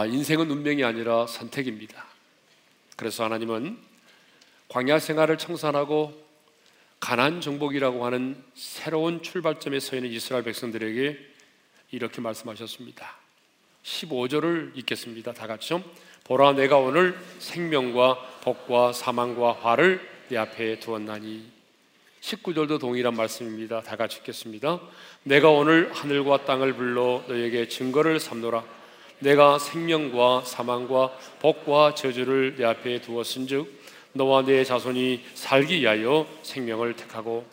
아, 인생은 운명이 아니라 선택입니다. 그래서 하나님은 광야 생활을 청산하고 가난 정복이라고 하는 새로운 출발점에 서 있는 이스라엘 백성들에게 이렇게 말씀하셨습니다. 15절을 읽겠습니다. 다 같이요. 보라 내가 오늘 생명과 복과 사망과 화를 내 앞에 두었나니 19절도 동일한 말씀입니다. 다 같이 읽겠습니다. 내가 오늘 하늘과 땅을 불러 너에게 증거를 삼노라. 내가 생명과 사망과 복과 저주를 내 앞에 두었은즉 너와 내 자손이 살기 위하여 생명을 택하고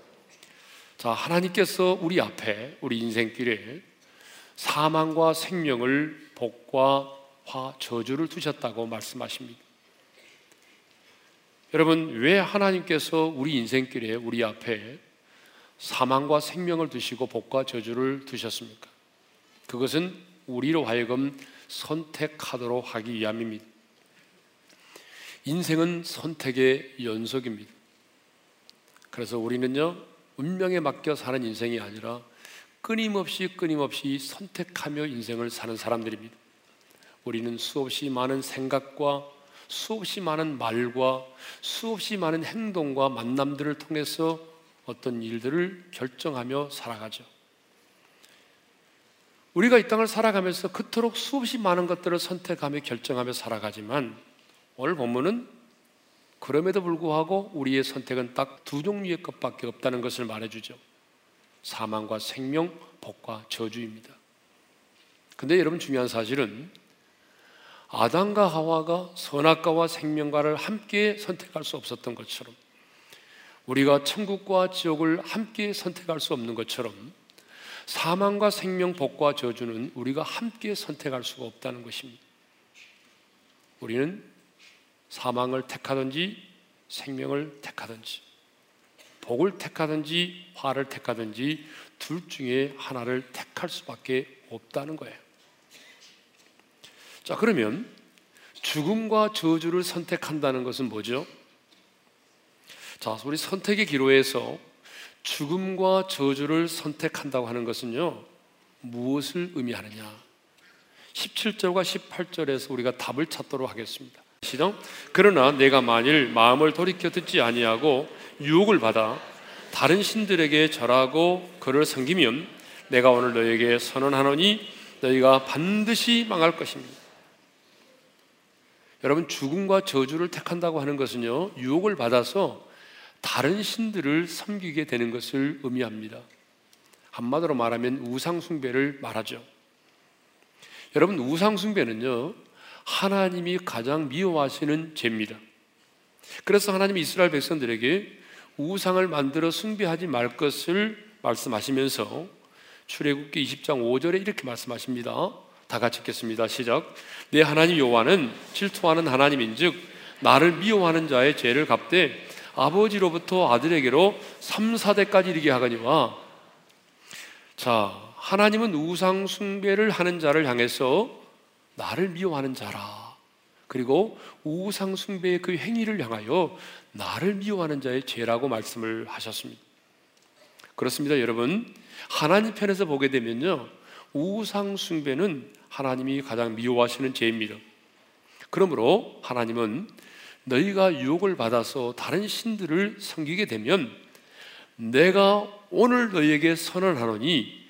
자 하나님께서 우리 앞에 우리 인생길에 사망과 생명을 복과 화 저주를 두셨다고 말씀하십니다. 여러분 왜 하나님께서 우리 인생길에 우리 앞에 사망과 생명을 두시고 복과 저주를 두셨습니까? 그것은 우리로 하여금 선택하도록 하기 위함입니다. 인생은 선택의 연속입니다. 그래서 우리는요, 운명에 맡겨 사는 인생이 아니라 끊임없이 끊임없이 선택하며 인생을 사는 사람들입니다. 우리는 수없이 많은 생각과 수없이 많은 말과 수없이 많은 행동과 만남들을 통해서 어떤 일들을 결정하며 살아가죠. 우리가 이 땅을 살아가면서 그토록 수없이 많은 것들을 선택하며 결정하며 살아가지만 오늘 본문은 그럼에도 불구하고 우리의 선택은 딱 두 종류의 것밖에 없다는 것을 말해주죠. 사망과 생명, 복과 저주입니다. 근데 여러분 중요한 사실은 아담과 하와가 선악과와 생명과를 함께 선택할 수 없었던 것처럼 우리가 천국과 지옥을 함께 선택할 수 없는 것처럼 사망과 생명, 복과 저주는 우리가 함께 선택할 수가 없다는 것입니다. 우리는 사망을 택하든지 생명을 택하든지 복을 택하든지 화를 택하든지 둘 중에 하나를 택할 수밖에 없다는 거예요. 자, 그러면 죽음과 저주를 선택한다는 것은 뭐죠? 자, 우리 선택의 기로에서 죽음과 저주를 선택한다고 하는 것은요, 무엇을 의미하느냐? 17절과 18절에서 우리가 답을 찾도록 하겠습니다. 시작. 그러나 내가 만일 마음을 돌이켜 듣지 아니하고 유혹을 받아 다른 신들에게 절하고 그를 섬기면 내가 오늘 너에게 선언하노니 너희가 반드시 망할 것입니다. 여러분 죽음과 저주를 택한다고 하는 것은요 유혹을 받아서 다른 신들을 섬기게 되는 것을 의미합니다. 한마디로 말하면 우상숭배를 말하죠. 여러분, 우상숭배는요, 하나님이 가장 미워하시는 죄입니다. 그래서 하나님이 이스라엘 백성들에게 우상을 만들어 숭배하지 말 것을 말씀하시면서 출애굽기 20장 5절에 이렇게 말씀하십니다. 다 같이 읽겠습니다. 시작. 내 하나님 여호와는 질투하는 하나님인즉 나를 미워하는 자의 죄를 갚되 아버지로부터 아들에게로 3, 4대까지 이르게 하거니와 자, 하나님은 우상 숭배를 하는 자를 향해서 나를 미워하는 자라. 그리고 우상 숭배의 그 행위를 향하여 나를 미워하는 자의 죄라고 말씀을 하셨습니다. 그렇습니다, 여러분. 하나님 편에서 보게 되면요. 우상 숭배는 하나님이 가장 미워하시는 죄입니다. 그러므로 하나님은 너희가 유혹을 받아서 다른 신들을 섬기게 되면 내가 오늘 너희에게 선언하노니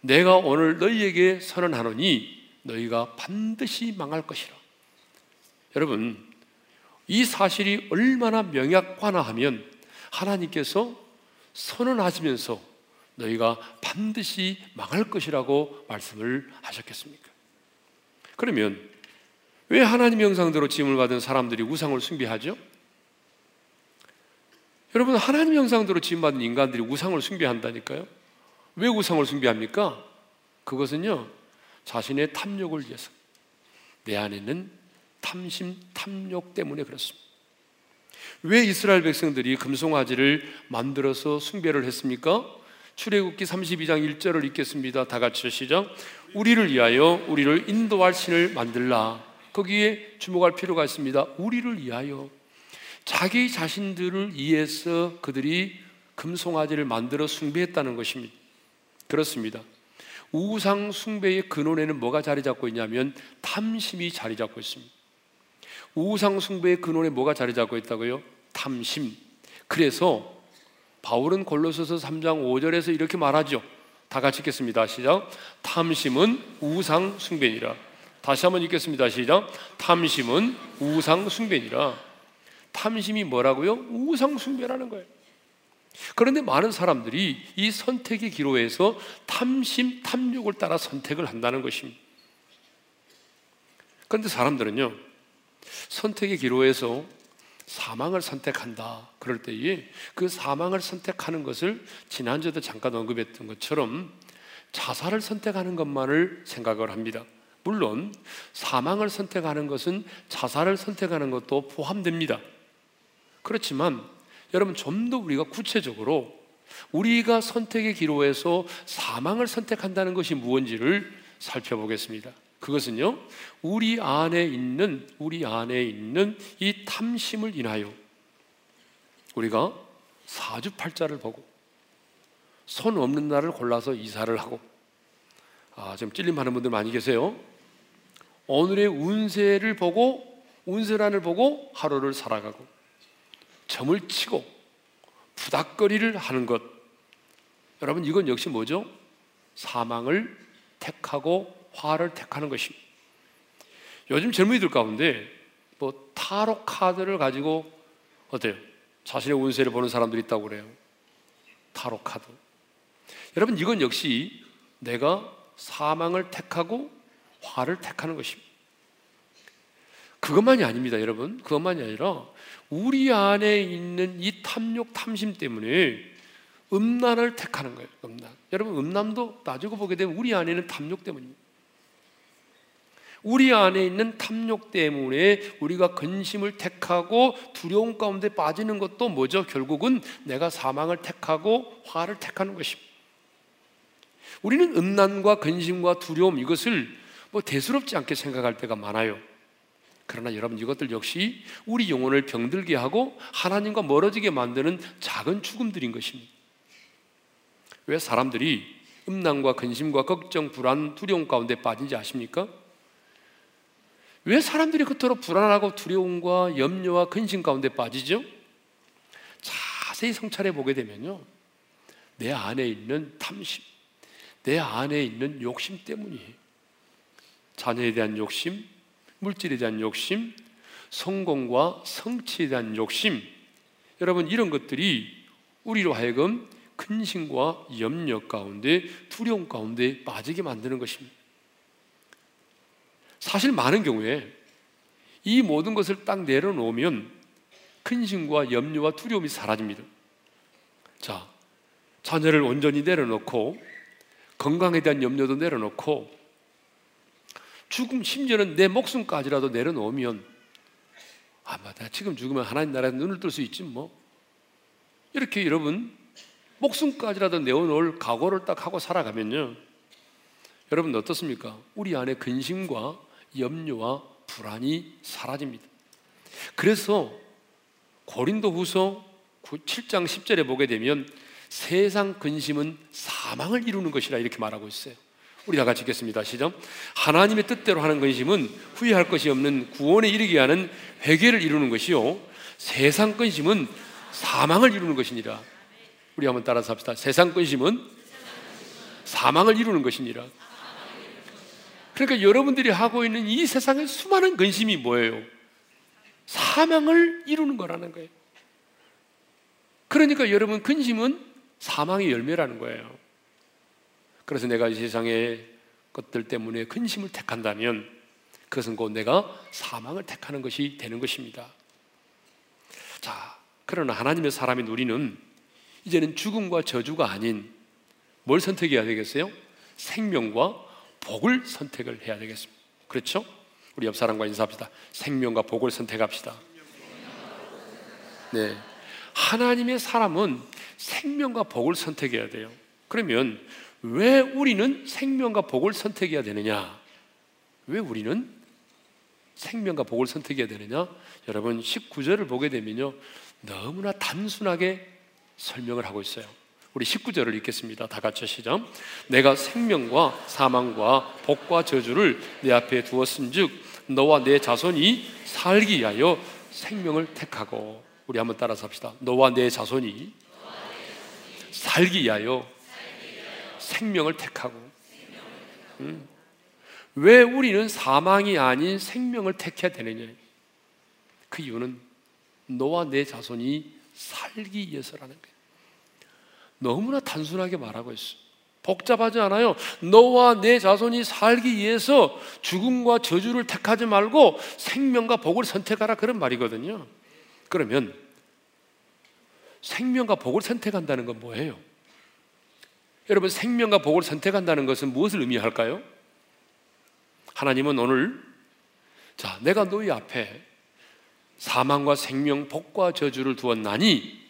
내가 오늘 너희에게 선언하노니 너희가 반드시 망할 것이라. 여러분, 이 사실이 얼마나 명약관화하면 하나님께서 선언하시면서 너희가 반드시 망할 것이라고 말씀을 하셨겠습니까? 그러면 왜 하나님 형상대로 지음을 받은 사람들이 우상을 숭배하죠? 여러분 하나님 형상대로 지음 받은 인간들이 우상을 숭배한다니까요. 왜 우상을 숭배합니까? 그것은요 자신의 탐욕을 위해서 내 안에는 탐심, 탐욕 때문에 그렇습니다. 왜 이스라엘 백성들이 금송아지를 만들어서 숭배를 했습니까? 출애굽기 32장 1절을 읽겠습니다. 다 같이 시작. 우리를 위하여 우리를 인도할 신을 만들라. 거기에 주목할 필요가 있습니다. 우리를 위하여 자기 자신들을 위해서 그들이 금송아지를 만들어 숭배했다는 것입니다. 그렇습니다. 우상 숭배의 근원에는 뭐가 자리 잡고 있냐면 탐심이 자리 잡고 있습니다. 우상 숭배의 근원에 뭐가 자리 잡고 있다고요? 탐심. 그래서 바울은 골로새서 3장 5절에서 이렇게 말하죠. 다 같이 읽겠습니다. 시작. 탐심은 우상 숭배니라. 다시 한번 읽겠습니다. 시작. 탐심은 우상 숭배니라. 탐심이 뭐라고요? 우상 숭배라는 거예요. 그런데 많은 사람들이 이 선택의 기로에서 탐심, 탐욕을 따라 선택을 한다는 것입니다. 그런데 사람들은요, 선택의 기로에서 사망을 선택한다. 그럴 때에 그 사망을 선택하는 것을 지난주에도 잠깐 언급했던 것처럼 자살을 선택하는 것만을 생각을 합니다. 물론 사망을 선택하는 것은 자살을 선택하는 것도 포함됩니다. 그렇지만 여러분 좀 더 우리가 구체적으로 우리가 선택의 기로에서 사망을 선택한다는 것이 무엇인지를 살펴보겠습니다. 그것은요, 우리 안에 있는, 우리 안에 있는 이 탐심을 인하여 우리가 사주팔자를 보고 손 없는 날을 골라서 이사를 하고 아, 좀 찔림하는 분들 많이 계세요. 오늘의 운세를 보고 운세란을 보고 하루를 살아가고 점을 치고 부닥거리를 하는 것. 여러분 이건 역시 뭐죠? 사망을 택하고 화를 택하는 것입니다. 요즘 젊은이들 가운데 뭐 타로 카드를 가지고 어때요? 자신의 운세를 보는 사람들이 있다고 그래요. 타로 카드. 여러분 이건 역시 내가 사망을 택하고 화를 택하는 것입니다. 그것만이 아닙니다, 여러분. 그것만이 아니라 우리 안에 있는 이 탐욕, 탐심 때문에 음란을 택하는 거예요. 음란. 여러분 음란도 따지고 보게 되면 우리 안에 는 탐욕 때문입니다. 우리 안에 있는 탐욕 때문에 우리가 근심을 택하고 두려움 가운데 빠지는 것도 뭐죠? 결국은 내가 사망을 택하고 화를 택하는 것입니다. 우리는 음란과 근심과 두려움 이것을 뭐 대수롭지 않게 생각할 때가 많아요. 그러나 여러분 이것들 역시 우리 영혼을 병들게 하고 하나님과 멀어지게 만드는 작은 죽음들인 것입니다. 왜 사람들이 음란과 근심과 걱정, 불안, 두려움 가운데 빠진지 아십니까? 왜 사람들이 그토록 불안하고 두려움과 염려와 근심 가운데 빠지죠? 자세히 성찰해 보게 되면요. 내 안에 있는 탐심, 내 안에 있는 욕심 때문이에요. 자녀에 대한 욕심, 물질에 대한 욕심, 성공과 성취에 대한 욕심, 여러분 이런 것들이 우리로 하여금 근심과 염려 가운데 두려움 가운데 빠지게 만드는 것입니다. 사실 많은 경우에 이 모든 것을 딱 내려놓으면 근심과 염려와 두려움이 사라집니다. 자, 자녀를 온전히 내려놓고 건강에 대한 염려도 내려놓고 죽음 심지어는 내 목숨까지라도 내려놓으면 아마 나 지금 죽으면 하나님 나라에 눈을 뜰 수 있지 뭐 이렇게 여러분 목숨까지라도 내어놓을 각오를 딱 하고 살아가면요 여러분 어떻습니까? 우리 안에 근심과 염려와 불안이 사라집니다. 그래서 고린도 후서 7장 10절에 보게 되면 세상 근심은 사망을 이루는 것이라 이렇게 말하고 있어요. 우리 다 같이 읽겠습니다. 시작. 하나님의 뜻대로 하는 근심은 후회할 것이 없는 구원에 이르게 하는 회개를 이루는 것이요. 세상 근심은 사망을 이루는 것이니라. 우리 한번 따라서 합시다. 세상 근심은 사망을 이루는 것이니라. 그러니까 여러분들이 하고 있는 이 세상의 수많은 근심이 뭐예요? 사망을 이루는 거라는 거예요. 그러니까 여러분 근심은 사망의 열매라는 거예요. 그래서 내가 이 세상의 것들 때문에 근심을 택한다면 그것은 곧 내가 사망을 택하는 것이 되는 것입니다. 자, 그러나 하나님의 사람인 우리는 이제는 죽음과 저주가 아닌 뭘 선택해야 되겠어요? 생명과 복을 선택을 해야 되겠습니다. 그렇죠? 우리 옆 사람과 인사합시다. 생명과 복을 선택합시다. 네. 하나님의 사람은 생명과 복을 선택해야 돼요. 그러면 왜 우리는 생명과 복을 선택해야 되느냐? 왜 우리는 생명과 복을 선택해야 되느냐? 여러분 19절을 보게 되면요. 너무나 단순하게 설명을 하고 있어요. 우리 19절을 읽겠습니다. 다 같이 시작. 내가 생명과 사망과 복과 저주를 내 앞에 두었은즉 너와 내 자손이 살기 위하여 생명을 택하고 우리 한번 따라서 합시다. 너와 내 자손이 살기 위하여 생명을 택하고 음. 왜 우리는 사망이 아닌 생명을 택해야 되느냐? 그 이유는 너와 내 자손이 살기 위해서라는 거예요. 너무나 단순하게 말하고 있어. 복잡하지 않아요. 너와 내 자손이 살기 위해서 죽음과 저주를 택하지 말고 생명과 복을 선택하라 그런 말이거든요. 그러면 생명과 복을 선택한다는 건 뭐예요? 여러분 생명과 복을 선택한다는 것은 무엇을 의미할까요? 하나님은 오늘 자, 내가 너희 앞에 사망과 생명, 복과 저주를 두었나니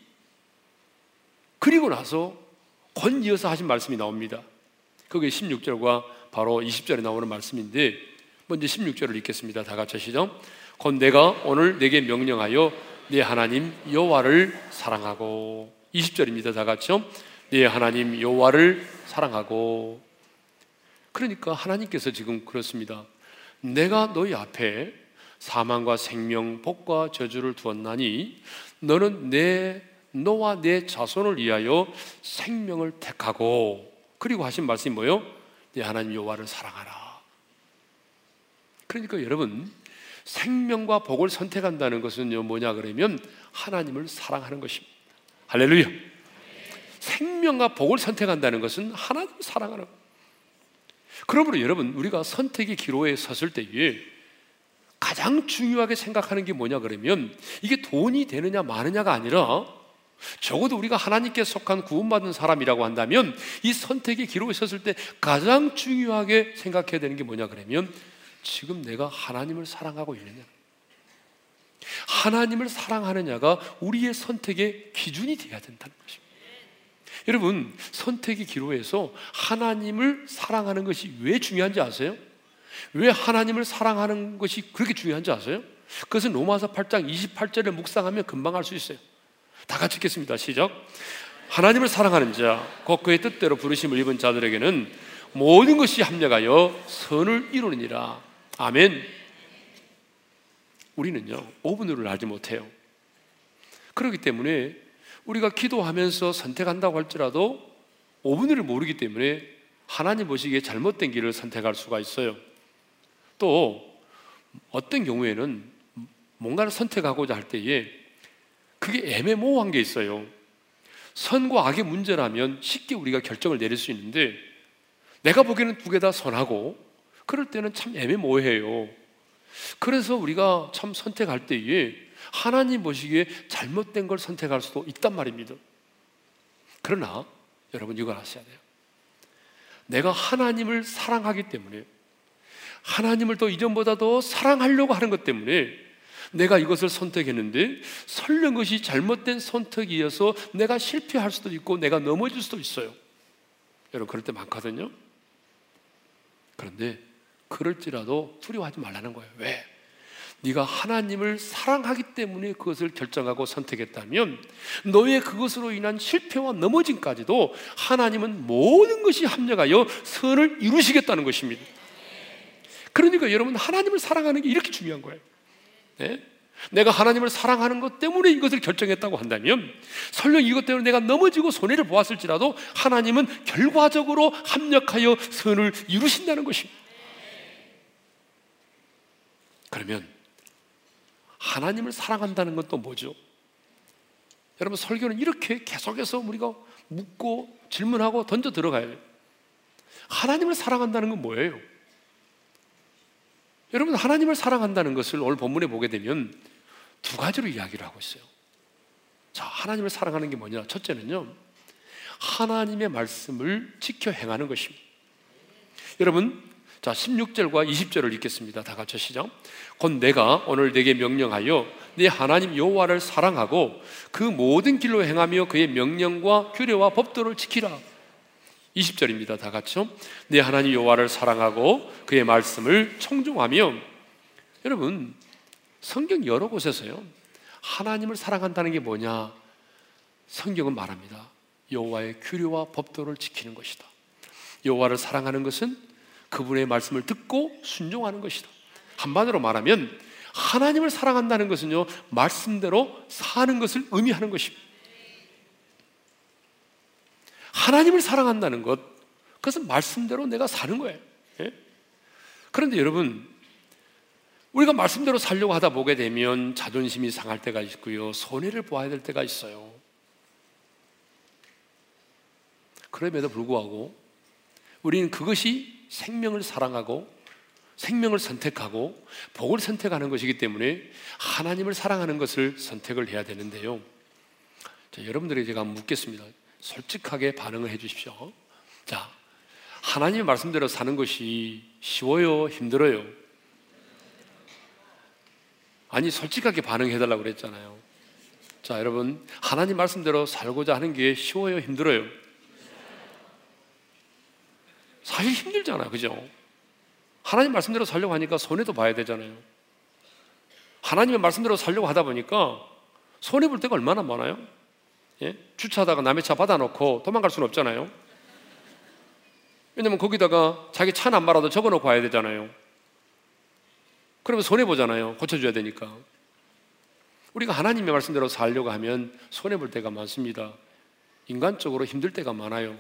그리고 나서 권 이어서 하신 말씀이 나옵니다. 그게 16절과 바로 20절에 나오는 말씀인데 먼저 16절을 읽겠습니다. 다 같이 시죠. 곧 내가 오늘 내게 명령하여 네 하나님 여호와를 사랑하고 20절입니다. 다 같이요. 네 하나님 여호와를 사랑하고 그러니까 하나님께서 지금 그렇습니다. 내가 너희 앞에 사망과 생명, 복과 저주를 두었나니 너는 내 너와 내 자손을 위하여 생명을 택하고 그리고 하신 말씀이 뭐요? 네 하나님 여호와를 사랑하라. 그러니까 여러분 생명과 복을 선택한다는 것은요 뭐냐 그러면 하나님을 사랑하는 것입니다. 할렐루야. 생명과 복을 선택한다는 것은 하나님을 사랑하는. 그러므로 여러분 우리가 선택의 기로에 섰을 때에 가장 중요하게 생각하는 게 뭐냐 그러면 이게 돈이 되느냐 마느냐가 아니라 적어도 우리가 하나님께 속한 구원받은 사람이라고 한다면 이 선택의 기로에 섰을 때 가장 중요하게 생각해야 되는 게 뭐냐 그러면 지금 내가 하나님을 사랑하고 있느냐 하나님을 사랑하느냐가 우리의 선택의 기준이 되어야 된다는 것입니다. 여러분, 선택의 기로에서 하나님을 사랑하는 것이 왜 중요한지 아세요? 왜 하나님을 사랑하는 것이 그렇게 중요한지 아세요? 그것은 로마서 8장 28절을 묵상하면 금방 알 수 있어요. 다 같이 읽겠습니다. 시작. 하나님을 사랑하는 자, 곧 그의 뜻대로 부르심을 입은 자들에게는 모든 것이 합력하여 선을 이루느니라. 아멘. 우리는요, 5분으로 알지 못해요. 그렇기 때문에 우리가 기도하면서 선택한다고 할지라도 5분을 모르기 때문에 하나님 보시기에 잘못된 길을 선택할 수가 있어요. 또 어떤 경우에는 뭔가를 선택하고자 할 때에 그게 애매모호한 게 있어요. 선과 악의 문제라면 쉽게 우리가 결정을 내릴 수 있는데 내가 보기에는 두 개 다 선하고 그럴 때는 참 애매모호해요. 그래서 우리가 참 선택할 때에 하나님 보시기에 잘못된 걸 선택할 수도 있단 말입니다. 그러나 여러분 이걸 아셔야 돼요. 내가 하나님을 사랑하기 때문에 하나님을 더 이전보다 더 사랑하려고 하는 것 때문에 내가 이것을 선택했는데 설령 것이 잘못된 선택이어서 내가 실패할 수도 있고 내가 넘어질 수도 있어요. 여러분 그럴 때 많거든요. 그런데 그럴지라도 두려워하지 말라는 거예요. 왜? 네가 하나님을 사랑하기 때문에 그것을 결정하고 선택했다면 너의 그것으로 인한 실패와 넘어짐까지도 하나님은 모든 것이 합력하여 선을 이루시겠다는 것입니다. 그러니까 여러분 하나님을 사랑하는 게 이렇게 중요한 거예요. 네? 내가 하나님을 사랑하는 것 때문에 이것을 결정했다고 한다면 설령 이것 때문에 내가 넘어지고 손해를 보았을지라도 하나님은 결과적으로 합력하여 선을 이루신다는 것입니다. 그러면 하나님을 사랑한다는 건 또 뭐죠? 여러분 설교는 이렇게 계속해서 우리가 묻고 질문하고 던져 들어가야 돼요. 하나님을 사랑한다는 건 뭐예요? 여러분 하나님을 사랑한다는 것을 오늘 본문에 보게 되면 두 가지로 이야기를 하고 있어요. 자, 하나님을 사랑하는 게 뭐냐? 첫째는요. 하나님의 말씀을 지켜 행하는 것입니다. 여러분, 자, 16절과 20절을 읽겠습니다. 다 같이 시작. 곧 내가 오늘 내게 명령하여 네 하나님 여호와를 사랑하고 그 모든 길로 행하며 그의 명령과 규례와 법도를 지키라. 20절입니다. 다 같이요. 네 하나님 여호와를 사랑하고 그의 말씀을 청종하며 여러분 성경 여러 곳에서요. 하나님을 사랑한다는 게 뭐냐? 성경은 말합니다. 여호와의 규례와 법도를 지키는 것이다. 여호와를 사랑하는 것은 그분의 말씀을 듣고 순종하는 것이다. 한마디로 말하면 하나님을 사랑한다는 것은요 말씀대로 사는 것을 의미하는 것입니다. 하나님을 사랑한다는 것 그것은 말씀대로 내가 사는 거예요. 예? 그런데 여러분 우리가 말씀대로 살려고 하다 보게 되면 자존심이 상할 때가 있고요. 손해를 보아야 될 때가 있어요. 그럼에도 불구하고 우리는 그것이 생명을 사랑하고 생명을 선택하고 복을 선택하는 것이기 때문에 하나님을 사랑하는 것을 선택을 해야 되는데요. 자, 여러분들에게 제가 묻겠습니다. 솔직하게 반응을 해 주십시오. 자, 하나님의 말씀대로 사는 것이 쉬워요? 힘들어요? 아니 솔직하게 반응해 달라고 그랬잖아요. 자, 여러분 하나님 말씀대로 살고자 하는 게 쉬워요, 힘들어요? 사실 힘들잖아요. 그죠? 하나님 말씀대로 살려고 하니까 손해도 봐야 되잖아요. 하나님의 말씀대로 살려고 하다 보니까 손해 볼 때가 얼마나 많아요? 예? 주차하다가 남의 차 받아놓고 도망갈 수는 없잖아요. 왜냐면 거기다가 자기 차는 안 말아도 적어놓고 와야 되잖아요. 그러면 손해 보잖아요. 고쳐줘야 되니까. 우리가 하나님의 말씀대로 살려고 하면 손해 볼 때가 많습니다. 인간적으로 힘들 때가 많아요.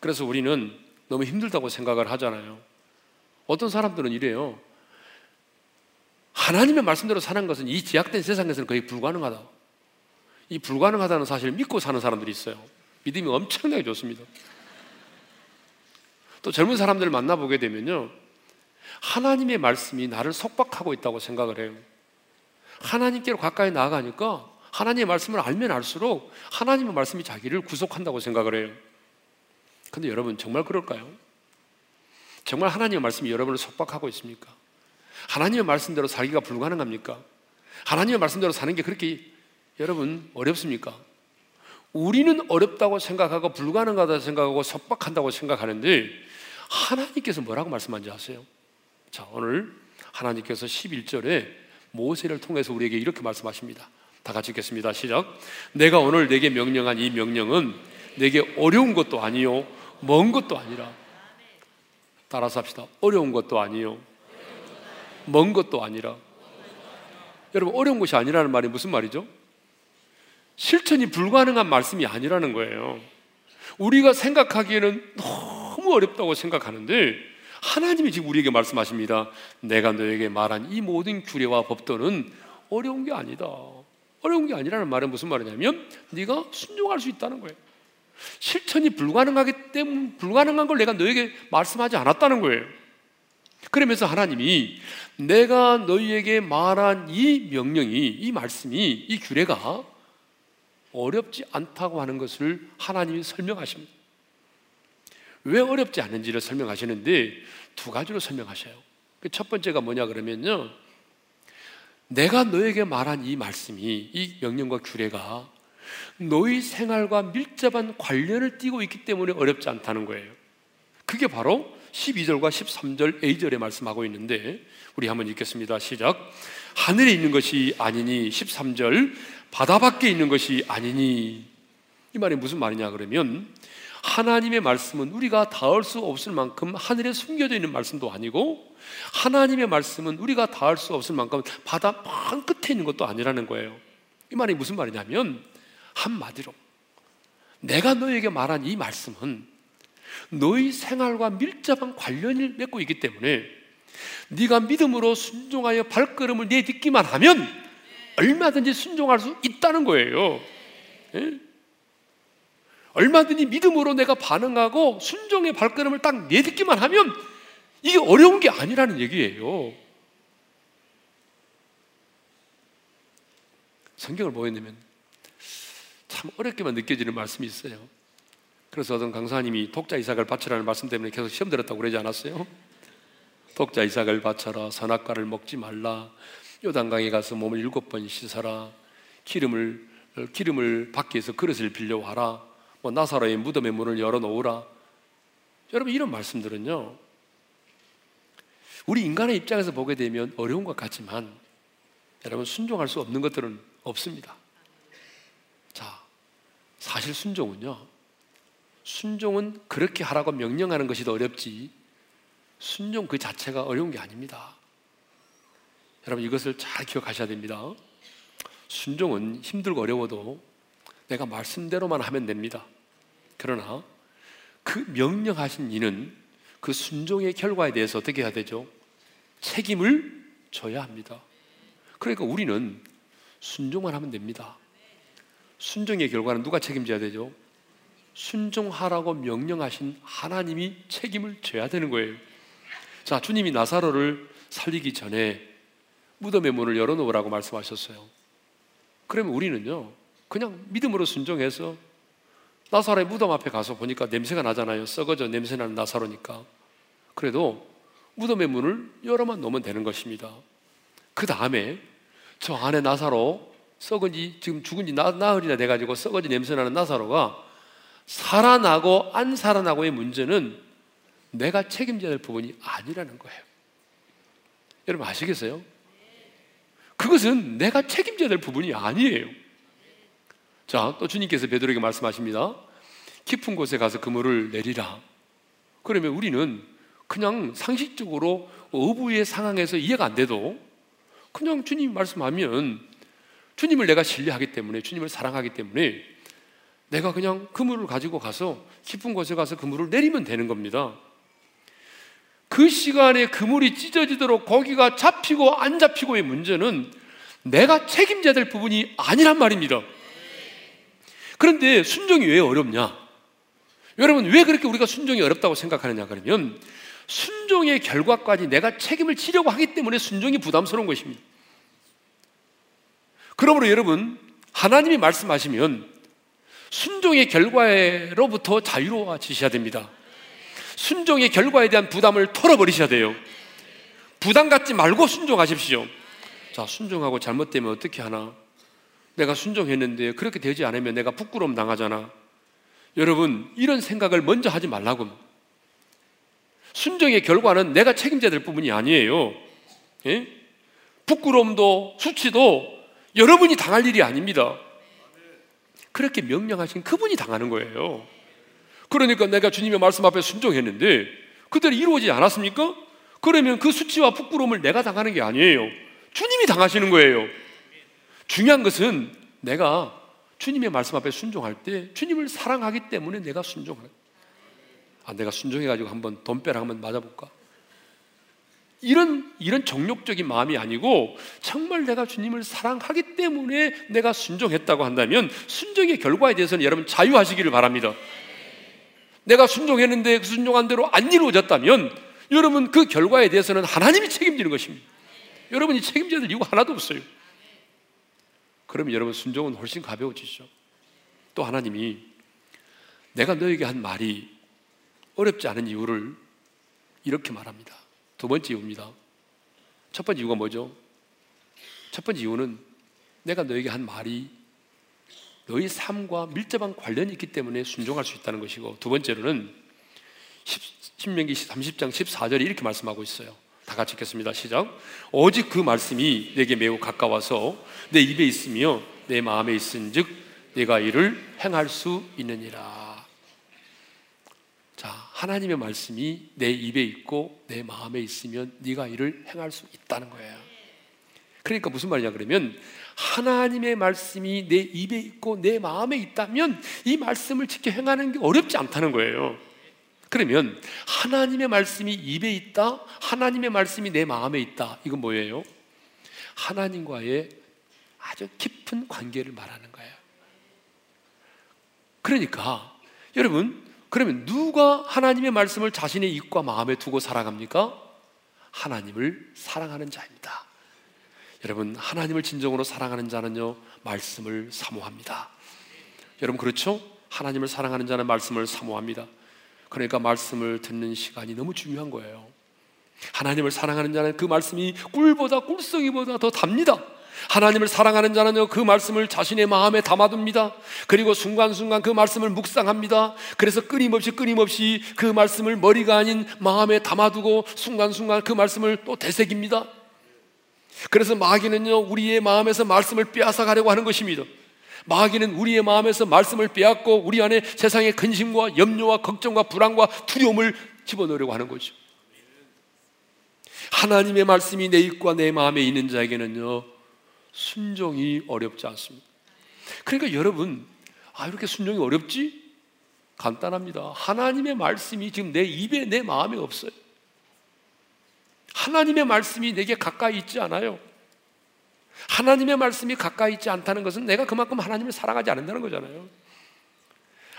그래서 우리는 너무 힘들다고 생각을 하잖아요. 어떤 사람들은 이래요. 하나님의 말씀대로 사는 것은 이 제약된 세상에서는 거의 불가능하다. 이 불가능하다는 사실을 믿고 사는 사람들이 있어요. 믿음이 엄청나게 좋습니다. 또 젊은 사람들을 만나보게 되면요. 하나님의 말씀이 나를 속박하고 있다고 생각을 해요. 하나님께로 가까이 나아가니까 하나님의 말씀을 알면 알수록 하나님의 말씀이 자기를 구속한다고 생각을 해요. 근데 여러분 정말 그럴까요? 정말 하나님의 말씀이 여러분을 속박하고 있습니까? 하나님의 말씀대로 살기가 불가능합니까? 하나님의 말씀대로 사는 게 그렇게 여러분 어렵습니까? 우리는 어렵다고 생각하고 불가능하다고 생각하고 속박한다고 생각하는데 하나님께서 뭐라고 말씀하는지 아세요? 자, 오늘 하나님께서 11절에 모세를 통해서 우리에게 이렇게 말씀하십니다. 다 같이 읽겠습니다. 시작. 내가 오늘 내게 명령한 이 명령은 내게 어려운 것도 아니요, 먼 것도 아니라. 따라서 합시다. 어려운 것도 아니요, 먼 것도 아니라. 여러분, 어려운 것이 아니라는 말이 무슨 말이죠? 실천이 불가능한 말씀이 아니라는 거예요. 우리가 생각하기에는 너무 어렵다고 생각하는데 하나님이 지금 우리에게 말씀하십니다. 내가 너에게 말한 이 모든 규례와 법도는 어려운 게 아니다. 어려운 게 아니라는 말은 무슨 말이냐면 네가 순종할 수 있다는 거예요. 실천이 불가능하기 때문에 불가능한 걸 내가 너에게 말씀하지 않았다는 거예요. 그러면서 하나님이 내가 너희에게 말한 이 명령이 이 말씀이 이 규례가 어렵지 않다고 하는 것을 하나님이 설명하십니다. 왜 어렵지 않은지를 설명하시는데 두 가지로 설명하셔요. 그첫 번째가 뭐냐 그러면요. 내가 너에게 말한 이 말씀이 이 명령과 규례가 너희 생활과 밀접한 관련을 띠고 있기 때문에 어렵지 않다는 거예요. 그게 바로 12절과 13절 A절에 말씀하고 있는데 우리 한번 읽겠습니다. 시작. 하늘에 있는 것이 아니니 13절 바다 밖에 있는 것이 아니니 이 말이 무슨 말이냐 그러면 하나님의 말씀은 우리가 닿을 수 없을 만큼 하늘에 숨겨져 있는 말씀도 아니고 하나님의 말씀은 우리가 닿을 수 없을 만큼 바다 만 끝에 있는 것도 아니라는 거예요. 이 말이 무슨 말이냐면 한마디로 내가 너에게 말한 이 말씀은 너희 생활과 밀접한 관련을 맺고 있기 때문에 네가 믿음으로 순종하여 발걸음을 내딛기만 하면 얼마든지 순종할 수 있다는 거예요. 예? 얼마든지 믿음으로 내가 반응하고 순종의 발걸음을 딱 내딛기만 하면 이게 어려운 게 아니라는 얘기예요. 성경을 되면 참 어렵게만 느껴지는 말씀이 있어요. 그래서 어떤 강사님이 독자 이삭을 바쳐라는 말씀 때문에 계속 시험 들었다고 그러지 않았어요? 독자 이삭을 바쳐라, 선악과를 먹지 말라, 요단강에 가서 몸을 일곱 번 씻어라, 기름을 기름을 밖에서 그릇을 빌려와라, 뭐 나사로의 무덤의 문을 열어놓으라. 여러분 이런 말씀들은요. 우리 인간의 입장에서 보게 되면 어려운 것 같지만 여러분 순종할 수 없는 것들은 없습니다. 자, 사실 순종은요. 순종은 그렇게 하라고 명령하는 것이 더 어렵지 순종 그 자체가 어려운 게 아닙니다. 여러분 이것을 잘 기억하셔야 됩니다. 순종은 힘들고 어려워도 내가 말씀대로만 하면 됩니다. 그러나 그 명령하신 이는 그 순종의 결과에 대해서 어떻게 해야 되죠? 책임을 져야 합니다. 그러니까 우리는 순종만 하면 됩니다. 순종의 결과는 누가 책임져야 되죠? 순종하라고 명령하신 하나님이 책임을 져야 되는 거예요. 자, 주님이 나사로를 살리기 전에 무덤의 문을 열어놓으라고 말씀하셨어요. 그러면 우리는요, 그냥 믿음으로 순종해서 나사로의 무덤 앞에 가서 보니까 냄새가 나잖아요. 썩어져 냄새나는 나사로니까. 그래도 무덤의 문을 열어만 놓으면 되는 것입니다. 그 다음에 저 안에 나사로 썩은 지 지금 죽은 지 나, 나흘이나 돼가지고 썩어지 냄새나는 나사로가 살아나고 안 살아나고의 문제는 내가 책임져야 될 부분이 아니라는 거예요. 여러분 아시겠어요? 그것은 내가 책임져야 될 부분이 아니에요. 자, 또 주님께서 베드로에게 말씀하십니다. 깊은 곳에 가서 그물을 내리라. 그러면 우리는 그냥 상식적으로 어부의 상황에서 이해가 안 돼도 그냥 주님 말씀하면 주님을 내가 신뢰하기 때문에 주님을 사랑하기 때문에 내가 그냥 그물을 가지고 가서 깊은 곳에 가서 그물을 내리면 되는 겁니다. 그 시간에 그물이 찢어지도록 고기가 잡히고 안 잡히고의 문제는 내가 책임져야 될 부분이 아니란 말입니다. 그런데 순종이 왜 어렵냐? 여러분, 왜 그렇게 우리가 순종이 어렵다고 생각하느냐? 그러면 순종의 결과까지 내가 책임을 지려고 하기 때문에 순종이 부담스러운 것입니다. 그러므로 여러분, 하나님이 말씀하시면 순종의 결과로부터 자유로워지셔야 됩니다. 순종의 결과에 대한 부담을 털어버리셔야 돼요. 부담 갖지 말고 순종하십시오. 자, 순종하고 잘못되면 어떻게 하나? 내가 순종했는데 그렇게 되지 않으면 내가 부끄러움 당하잖아. 여러분, 이런 생각을 먼저 하지 말라고. 순종의 결과는 내가 책임져야 될 부분이 아니에요. 예? 부끄러움도 수치도 여러분이 당할 일이 아닙니다. 그렇게 명령하신 그분이 당하는 거예요. 그러니까 내가 주님의 말씀 앞에 순종했는데 그대로 이루어지지 않았습니까? 그러면 그 수치와 부끄러움을 내가 당하는 게 아니에요. 주님이 당하시는 거예요. 중요한 것은 내가 주님의 말씀 앞에 순종할 때 주님을 사랑하기 때문에 내가 순종하는 아, 내가 순종해가지고 한번 돈벼락 한번 맞아볼까? 이런, 이런 정욕적인 마음이 아니고 정말 내가 주님을 사랑하기 때문에 내가 순종했다고 한다면 순종의 결과에 대해서는 여러분 자유하시기를 바랍니다. 내가 순종했는데 그 순종한 대로 안 이루어졌다면 여러분 그 결과에 대해서는 하나님이 책임지는 것입니다. 여러분이 책임져야 될 이유가 하나도 없어요. 그러면 여러분 순종은 훨씬 가벼워지죠. 또 하나님이 내가 너에게 한 말이 어렵지 않은 이유를 이렇게 말합니다. 두 번째 이유입니다. 첫 번째 이유가 뭐죠? 첫 번째 이유는 내가 너에게 한 말이 너희 삶과 밀접한 관련이 있기 때문에 순종할 수 있다는 것이고 두 번째로는 신명기 30장 14절에 이렇게 말씀하고 있어요. 다 같이 읽겠습니다. 시작. 오직 그 말씀이 내게 매우 가까워서 내 입에 있으며 내 마음에 있은즉 내가 이를 행할 수 있느니라. 자, 하나님의 말씀이 내 입에 있고 내 마음에 있으면 네가 이를 행할 수 있다는 거예요. 그러니까 무슨 말이냐 그러면 하나님의 말씀이 내 입에 있고 내 마음에 있다면 이 말씀을 지켜 행하는 게 어렵지 않다는 거예요. 그러면 하나님의 말씀이 입에 있다, 하나님의 말씀이 내 마음에 있다. 이건 뭐예요? 하나님과의 아주 깊은 관계를 말하는 거예요. 그러니까 여러분 그러면 누가 하나님의 말씀을 자신의 입과 마음에 두고 살아갑니까? 하나님을 사랑하는 자입니다. 여러분, 하나님을 진정으로 사랑하는 자는요, 말씀을 사모합니다. 여러분, 그렇죠? 하나님을 사랑하는 자는 말씀을 사모합니다. 그러니까 말씀을 듣는 시간이 너무 중요한 거예요. 하나님을 사랑하는 자는 그 말씀이 꿀보다 꿀성이보다 더 답니다. 하나님을 사랑하는 자는요, 그 말씀을 자신의 마음에 담아둡니다. 그리고 순간순간 그 말씀을 묵상합니다. 그래서 끊임없이 끊임없이 그 말씀을 머리가 아닌 마음에 담아두고 순간순간 그 말씀을 또 되새깁니다. 그래서 마귀는요, 우리의 마음에서 말씀을 빼앗아 가려고 하는 것입니다. 마귀는 우리의 마음에서 말씀을 빼앗고 우리 안에 세상의 근심과 염려와 걱정과 불안과 두려움을 집어넣으려고 하는 거죠. 하나님의 말씀이 내 입과 내 마음에 있는 자에게는요, 순종이 어렵지 않습니다. 그러니까 여러분, 아, 이렇게 순종이 어렵지? 간단합니다. 하나님의 말씀이 지금 내 입에 내 마음에 없어요. 하나님의 말씀이 내게 가까이 있지 않아요. 하나님의 말씀이 가까이 있지 않다는 것은 내가 그만큼 하나님을 사랑하지 않는다는 거잖아요.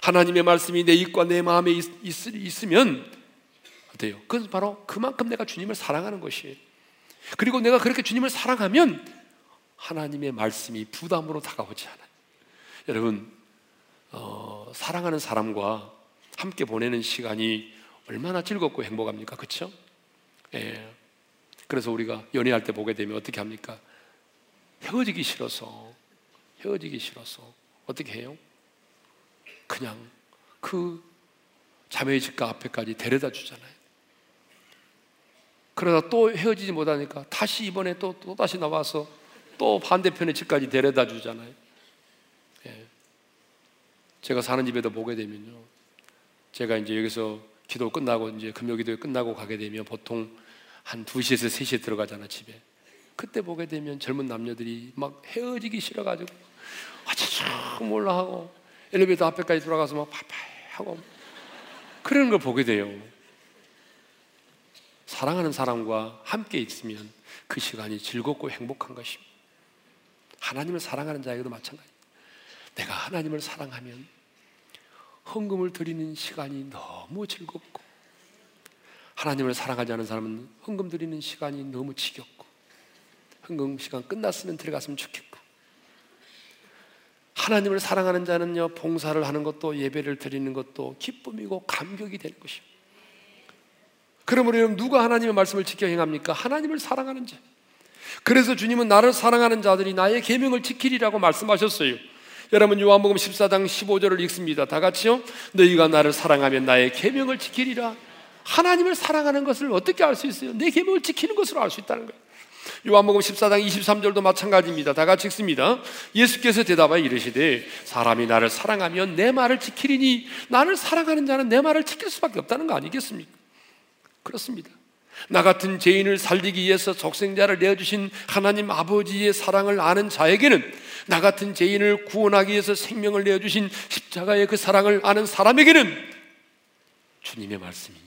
하나님의 말씀이 내 입과 내 마음에 있, 있 으면 어때요? 그건 바로 그만큼 내가 주님을 사랑하는 것이에요. 그리고 내가 그렇게 주님을 사랑하면 하나님의 말씀이 부담으로 다가오지 않아요. 여러분, 어, 사랑하는 사람과 함께 보내는 시간이 얼마나 즐겁고 행복합니까? 그렇죠? 예. 그래서 우리가 연애할 때 보게 되면 어떻게 합니까? 헤어지기 싫어서 헤어지기 싫어서 어떻게 해요? 그냥 그 자매의 집가 앞에까지 데려다 주잖아요. 그러다 또 헤어지지 못하니까 다시 이번에 또, 또 다시 나와서 또 반대편의 집까지 데려다 주잖아요. 예. 제가 사는 집에도 보게 되면요. 제가 이제 여기서 기도 끝나고 이제 금요 기도 끝나고 가게 되면 보통 한 2시에서 3시에 들어가잖아, 집에. 그때 보게 되면 젊은 남녀들이 막 헤어지기 싫어 가지고 아차차 몰라 하고 엘리베이터 앞에까지 돌아가서 막 파파이 하고 그러는 걸 보게 돼요. 사랑하는 사람과 함께 있으면 그 시간이 즐겁고 행복한 것입니다. 하나님을 사랑하는 자에게도 마찬가지. 내가 하나님을 사랑하면 헌금을 드리는 시간이 너무 즐겁고 하나님을 사랑하지 않은 사람은 헌금 드리는 시간이 너무 지겹고 헌금 시간 끝났으면 들어갔으면 좋겠고 하나님을 사랑하는 자는요 봉사를 하는 것도 예배를 드리는 것도 기쁨이고 감격이 되는 것입니다. 그러므로 누가 하나님의 말씀을 지켜 행합니까? 하나님을 사랑하는 자. 그래서 주님은 나를 사랑하는 자들이 나의 계명을 지키리라고 말씀하셨어요. 여러분 요한복음 14장 15절을 읽습니다. 다 같이요. 너희가 나를 사랑하면 나의 계명을 지키리라. 하나님을 사랑하는 것을 어떻게 알 수 있어요? 내 계명을 지키는 것으로 알 수 있다는 거예요. 요한복음 14장 23절도 마찬가지입니다. 다 같이 읽습니다. 예수께서 대답하여 이르시되 사람이 나를 사랑하면 내 말을 지키리니 나를 사랑하는 자는 내 말을 지킬 수밖에 없다는 거 아니겠습니까? 그렇습니다. 나 같은 죄인을 살리기 위해서 적생자를 내어주신 하나님 아버지의 사랑을 아는 자에게는 나 같은 죄인을 구원하기 위해서 생명을 내어주신 십자가의 그 사랑을 아는 사람에게는 주님의 말씀이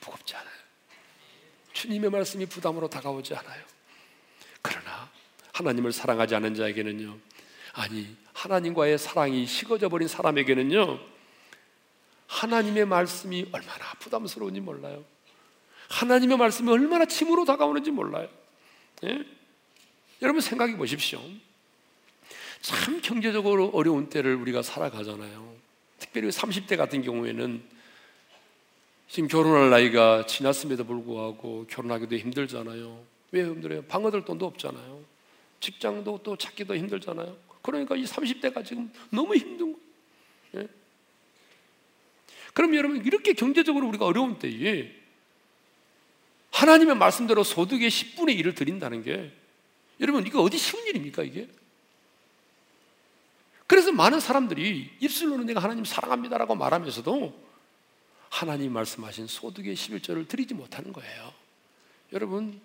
무겁지 않아요. 주님의 말씀이 부담으로 다가오지 않아요. 그러나 하나님을 사랑하지 않은 자에게는요, 아니, 하나님과의 사랑이 식어져 버린 사람에게는요, 하나님의 말씀이 얼마나 부담스러운지 몰라요. 하나님의 말씀이 얼마나 침으로 다가오는지 몰라요. 예? 여러분 생각해 보십시오. 참 경제적으로 어려운 때를 우리가 살아가잖아요. 특별히 30대 같은 경우에는 지금 결혼할 나이가 지났음에도 불구하고 결혼하기도 힘들잖아요. 왜 힘들어요? 방 얻을 돈도 없잖아요. 직장도 또 찾기도 힘들잖아요. 그러니까 이 30대가 지금 너무 힘든 거예요. 예? 그럼 여러분 이렇게 경제적으로 우리가 어려운 때에 하나님의 말씀대로 소득의 10분의 1을 드린다는 게 여러분 이거 어디 쉬운 일입니까 이게? 그래서 많은 사람들이 입술로는 내가 하나님 사랑합니다라고 말하면서도 하나님 말씀하신 소득의 11절을 드리지 못하는 거예요. 여러분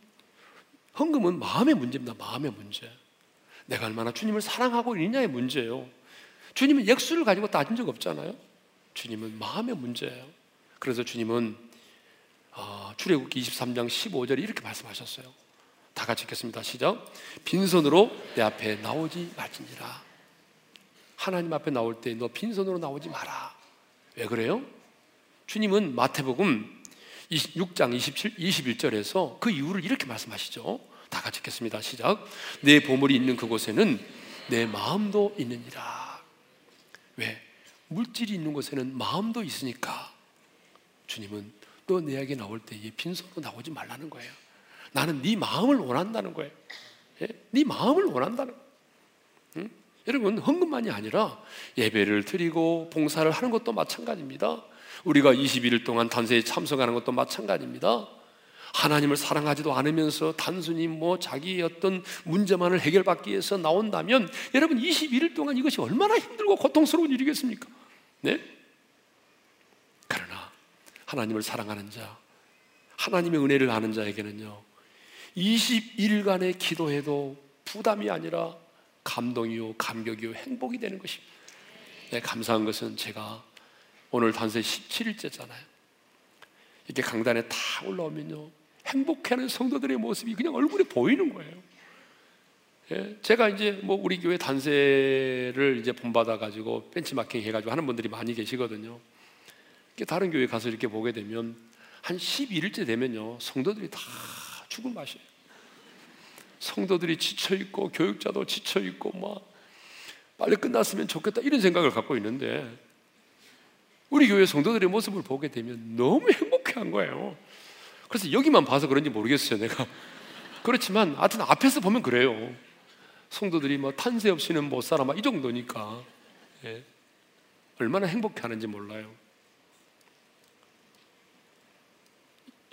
헌금은 마음의 문제입니다. 마음의 문제. 내가 얼마나 주님을 사랑하고 있느냐의 문제예요. 주님은 액수를 가지고 따진 적 없잖아요. 주님은 마음의 문제예요. 그래서 주님은 어, 출애굽기 23장 15절에 이렇게 말씀하셨어요. 다 같이 읽겠습니다. 시작. 빈손으로 내 앞에 나오지 말지니라. 하나님 앞에 나올 때 너 빈손으로 나오지 마라. 왜 그래요? 주님은 마태복음 26장 27, 21절에서 그 이유를 이렇게 말씀하시죠. 다 같이 읽겠습니다. 시작. 내 보물이 있는 그곳에는 내 마음도 있느니라. 왜? 물질이 있는 곳에는 마음도 있으니까 주님은 너 내에게 나올 때에 빈손으로 나오지 말라는 거예요. 나는 네 마음을 원한다는 거예요. 예? 네 마음을 원한다는 거예요. 응? 여러분 헌금만이 아니라 예배를 드리고 봉사를 하는 것도 마찬가지입니다. 우리가 21일 동안 단세에 참석하는 것도 마찬가지입니다. 하나님을 사랑하지도 않으면서 단순히 뭐 자기의 어떤 문제만을 해결받기 위해서 나온다면 여러분 21일 동안 이것이 얼마나 힘들고 고통스러운 일이겠습니까? 네? 하나님을 사랑하는 자, 하나님의 은혜를 아는 자에게는요, 21일간의 기도해도 부담이 아니라 감동이요, 감격이요, 행복이 되는 것입니다. 네, 감사한 것은 제가 오늘 단세 17일째잖아요. 이렇게 강단에 다 올라오면요, 행복해하는 성도들의 모습이 그냥 얼굴에 보이는 거예요. 예, 제가 이제 뭐 우리 교회 단세를 이제 본받아 가지고 벤치마킹 해가지고 하는 분들이 많이 계시거든요. 다른 교회 가서 이렇게 보게 되면 한 11일째 되면요 성도들이 다 죽을 맛이에요. 성도들이 지쳐 있고 교육자도 지쳐 있고 막 빨리 끝났으면 좋겠다 이런 생각을 갖고 있는데 우리 교회 성도들의 모습을 보게 되면 너무 행복해한 거예요. 그래서 여기만 봐서 그런지 모르겠어요, 내가. 그렇지만 하여튼 앞에서 보면 그래요. 성도들이 뭐 탄세 없이는 못 살아 막 이 정도니까 예. 얼마나 행복해하는지 몰라요.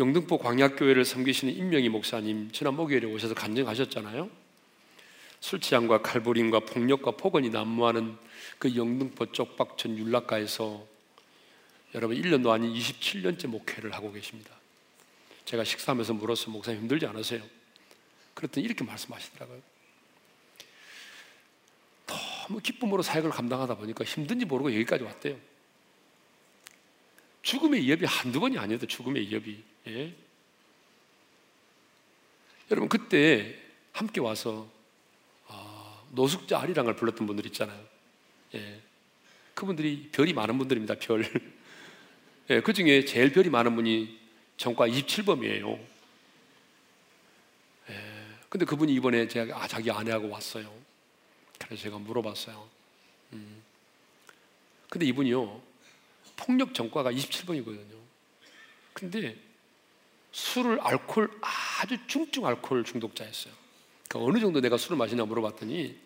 영등포 광약교회를 섬기시는 임명희 목사님 지난 목요일에 오셔서 간증하셨잖아요. 술 취함과 칼부림과 폭력과 폭언이 난무하는 그 영등포 쪽박천 율락가에서 여러분 1년도 아닌 27년째 목회를 하고 계십니다. 제가 식사하면서 물었어 목사님 힘들지 않으세요? 그랬더니 이렇게 말씀하시더라고요. 너무 기쁨으로 사역을 감당하다 보니까 힘든지 모르고 여기까지 왔대요. 죽음의 위협이 한두 번이 아니어도 죽음의 위협이. 예? 여러분 그때 함께 와서 어, 노숙자 아리랑 을 불렀던 분들 있잖아요. 예. 그분들이 별이 많은 분들입니다. 별. 예, 그 중에 제일 별이 많은 분이 전과 27범이에요. 예, 근데 그분이 이번에 제가 아, 자기 아내하고 왔어요. 그래서 제가 물어봤어요. 음. 근데 이분이요, 폭력 전과가 27번이거든요. 근데 술을 알코올 아주 중증 알코올 중독자였어요. 그러니까 어느 정도 내가 술을 마시냐 물어봤더니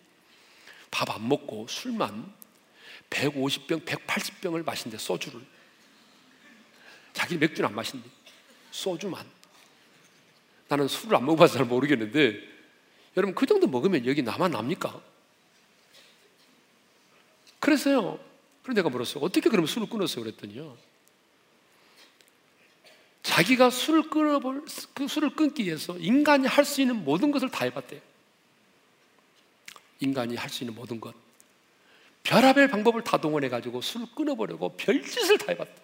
밥 안 먹고 술만 150병, 180병을 마신대 소주를. 자기 맥주는 안 마신대. 소주만. 나는 술을 안 먹어봐서 잘 모르겠는데 여러분 그 정도 먹으면 여기 나만 납니까? 그래서요. 그럼 내가 물었어요. 어떻게 그러면 술을 끊었어요? 그랬더니요. 자기가 술을 끊어볼, 그 술을 끊기 위해서 인간이 할 수 있는 모든 것을 다 해봤대요. 인간이 할 수 있는 모든 것. 별하별 방법을 다 동원해가지고 술을 끊어보려고 별짓을 다 해봤대.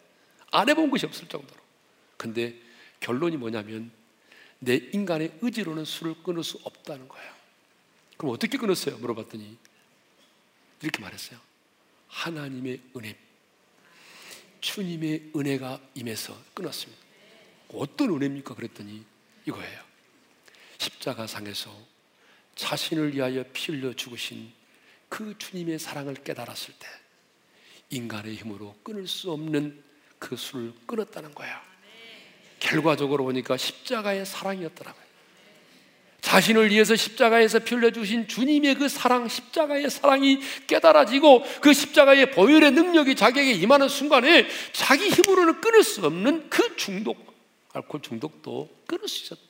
안 해본 것이 없을 정도로. 근데 결론이 뭐냐면 내 인간의 의지로는 술을 끊을 수 없다는 거예요. 그럼 어떻게 끊었어요? 물어봤더니 이렇게 말했어요. 하나님의 은혜, 주님의 은혜가 임해서 끊었습니다. 어떤 은혜입니까? 그랬더니 이거예요. 십자가상에서 자신을 위하여 피 흘려 죽으신 그 주님의 사랑을 깨달았을 때 인간의 힘으로 끊을 수 없는 그 술을 끊었다는 거예요. 결과적으로 보니까 십자가의 사랑이었더라고요. 자신을 위해서 십자가에서 피 흘려 주신 주님의 그 사랑, 십자가의 사랑이 깨달아지고 그 십자가의 보혈의 능력이 자기에게 임하는 순간에 자기 힘으로는 끊을 수 없는 그 중독, 알코올 중독도 끊을 수 있었다.